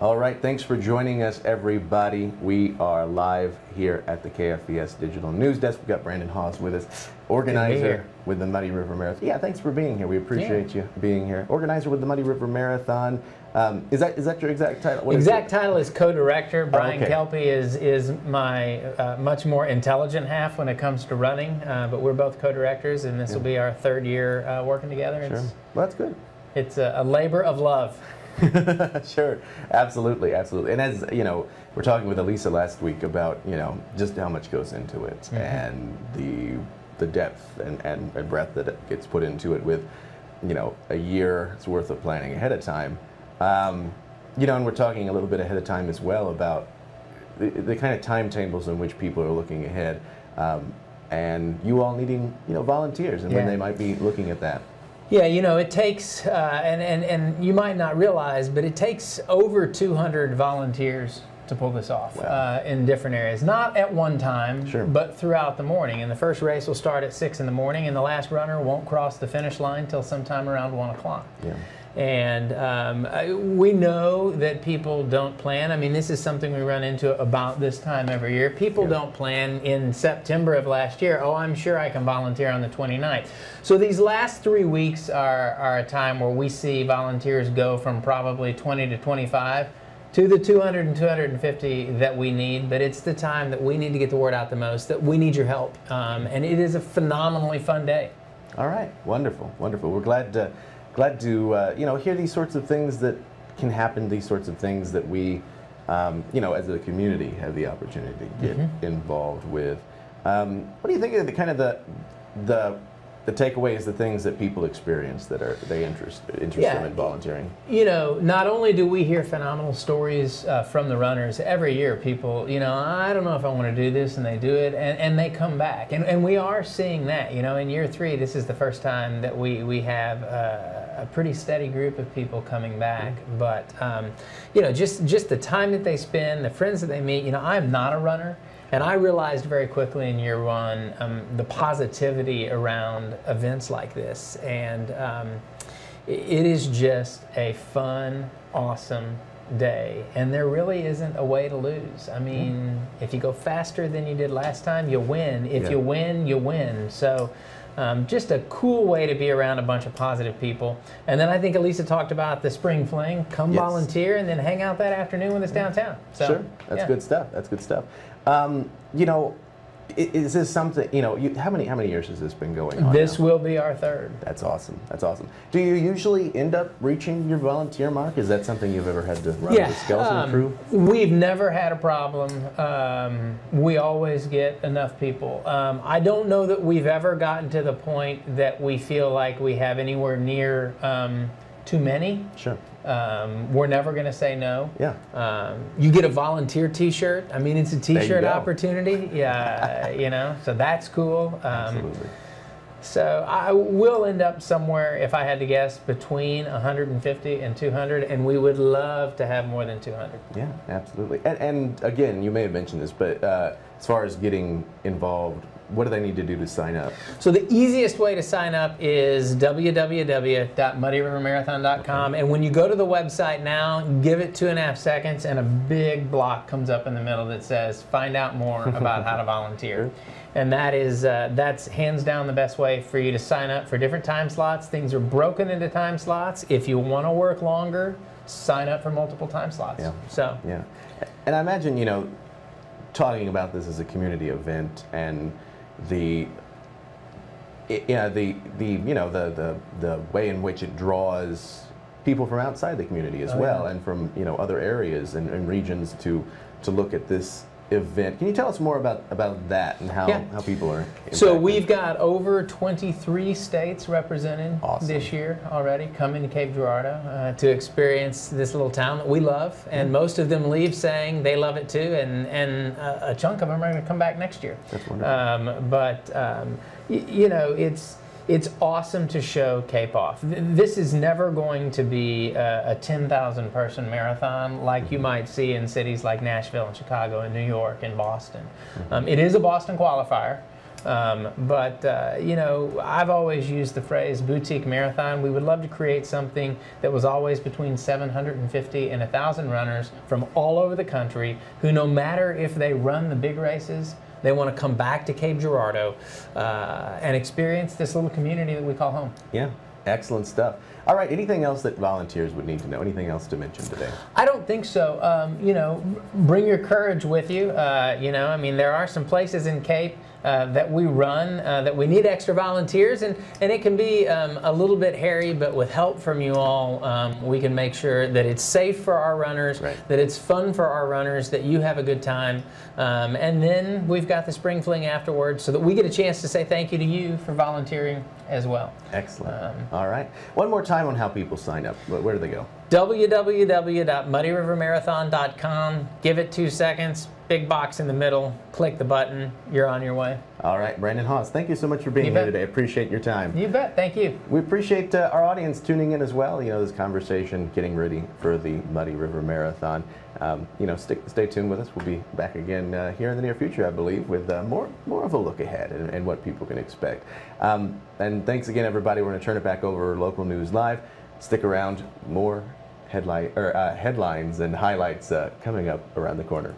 All right, thanks for joining us, everybody. We are live here at the KFVS Digital News Desk. We've got Brandon Haas with us, organizer with the Muddy River Marathon. Yeah, thanks for being here. We appreciate you being here. Organizer with the Muddy River Marathon. Um, is that is that your exact title? What is Exact it? title is co-director. Brian okay. Kelpie is is my uh, much more intelligent half when it comes to running, uh, but we're both co-directors, and this will be our third year uh, working together. It's, Sure. Well, that's good. it's a, a labor of love. sure, absolutely, absolutely. And as you know, we're talking with Elisa last week about you know just how much goes into it and the the depth and, and, and breadth that gets put into it with you know a year's worth of planning ahead of time. Um, you know, and we're talking a little bit ahead of time as well about the, the kind of timetables in which people are looking ahead. Um, and you all needing, you know, volunteers and when they might be looking at that. Yeah, you know, it takes, uh, and, and, and you might not realize, but it takes over 200 volunteers to pull this off Wow. uh, in different areas. Not at one time, Sure. but throughout the morning. And the first race will start at 6 in the morning, and the last runner won't cross the finish line till sometime around 1 o'clock. Yeah. And um, I- we know that people don't plan. I mean, this is something we run into about this time every year. People Yeah. don't plan in September of last year. Oh, I'm sure I can volunteer on the 29th. So these last three weeks are, are a time where we see volunteers go from probably 20 to 25 to the 200 and 250 that we need. But it's the time that we need to get the word out the most, that we need your help. Um, and it is a phenomenally fun day. All right, wonderful, wonderful. We're glad to, glad to uh, you know hear these sorts of things that can happen. These sorts of things that we, um, you know, as a community have the opportunity to get involved with. Um, what do you think of the kind of the the the takeaway is the things that people experience that are they interest interest Yeah. them in volunteering? you know, not only do we hear phenomenal stories uh, from the runners every year, people, you know, I don't know if I want to do this, and they do it, and, and they come back. And, and we are seeing that, you know, in year three, this is the first time that we, we have uh, a pretty steady group of people coming back. But, um, you know, just, just the time that they spend, the friends that they meet, you know, I'm not a runner. And I realized very quickly in year one um, the positivity around events like this. And um, it is just a fun, awesome day. And there really isn't a way to lose. I mean, if you go faster than you did last time, you win. If Yeah. you win, you win. So, um, just a cool way to be around a bunch of positive people. And then I think Elisa talked about the spring fling. Come Yes. volunteer and then hang out that afternoon when it's downtown. So, sure, that's yeah. good stuff. That's good stuff. Um, you know, is this something? You know, you, how many how many years has this been going on? This now? will be our third. That's awesome. That's awesome. Do you usually end up reaching your volunteer mark? Is that something you've ever had to run with a skeleton um, crew? We've never had a problem. Um, we always get enough people. Um, I don't know that we've ever gotten to the point that we feel like we have anywhere near um, too many. Sure. Um, we're never going to say no. Yeah. Um, you get a volunteer T-shirt. I mean, it's a T-shirt opportunity. Yeah, you know, so that's cool. Um, Absolutely. So I will end up somewhere, if I had to guess, between 150 and 200, and we would love to have more than 200. Yeah, absolutely. And, and again, you may have mentioned this, but uh, as far as getting involved, what do they need to do to sign up? So the easiest way to sign up is www.muddyrivermarathon.com, and when you go to the website now, give it two and a half seconds, and a big block comes up in the middle that says "Find out more about how to volunteer." And that is uh, that's hands down the best way for you to sign up for different time slots. Things are broken into time slots. If you want to work longer, sign up for multiple time slots. Yeah. So Yeah. And I imagine, you know, talking about this as a community event and the yeah, the the you know the the the way in which it draws people from outside the community as Oh, well yeah. and from you know other areas and, and regions to to look at this event. Can you tell us more about about that and how, Yeah. how people are So we've got over 23 states represented Awesome. this year already coming to Cape Girardeau uh, to experience this little town that we love, and most of them leave saying they love it too, and and a, a chunk of them are going to come back next year. That's wonderful. Um, but um, y- you know, it's it's awesome to show Cape off. This is never going to be a, a 10,000 person marathon like you might see in cities like Nashville and Chicago and New York and Boston. Um, it is a Boston qualifier. Um, but, uh, you know, I've always used the phrase boutique marathon. We would love to create something that was always between 750 and 1,000 runners from all over the country who, no matter if they run the big races, they want to come back to Cape Girardeau uh, and experience this little community that we call home. Yeah, excellent stuff. All right, anything else that volunteers would need to know? Anything else to mention today? I don't think so. Um, you know, bring your courage with you. Uh, you know, I mean, there are some places in Cape uh, that we run uh, that we need extra volunteers, and, and it can be um, a little bit hairy, but with help from you all, um, we can make sure that it's safe for our runners, Right. that it's fun for our runners, that you have a good time. Um, and then we've got the spring fling afterwards so that we get a chance to say thank you to you for volunteering as well. Excellent. All right. One more time on how people sign up. Where do they go? www.muddyrivermarathon.com. Give it two seconds. Big box in the middle. Click the button. You're on your way. All right, Brandon Haas, thank you so much for being You here bet. today. Appreciate your time. You bet. Thank you. We appreciate uh, our audience tuning in as well. You know, this conversation, getting ready for the Muddy River Marathon. Um, you know, stick, stay tuned with us. We'll be back again uh, here in the near future, I believe, with uh, more more of a look ahead and, and what people can expect. Um, and thanks again, everybody. We're going to turn it back over to local news live. Stick around. More headline or uh, headlines and highlights uh, coming up around the corner.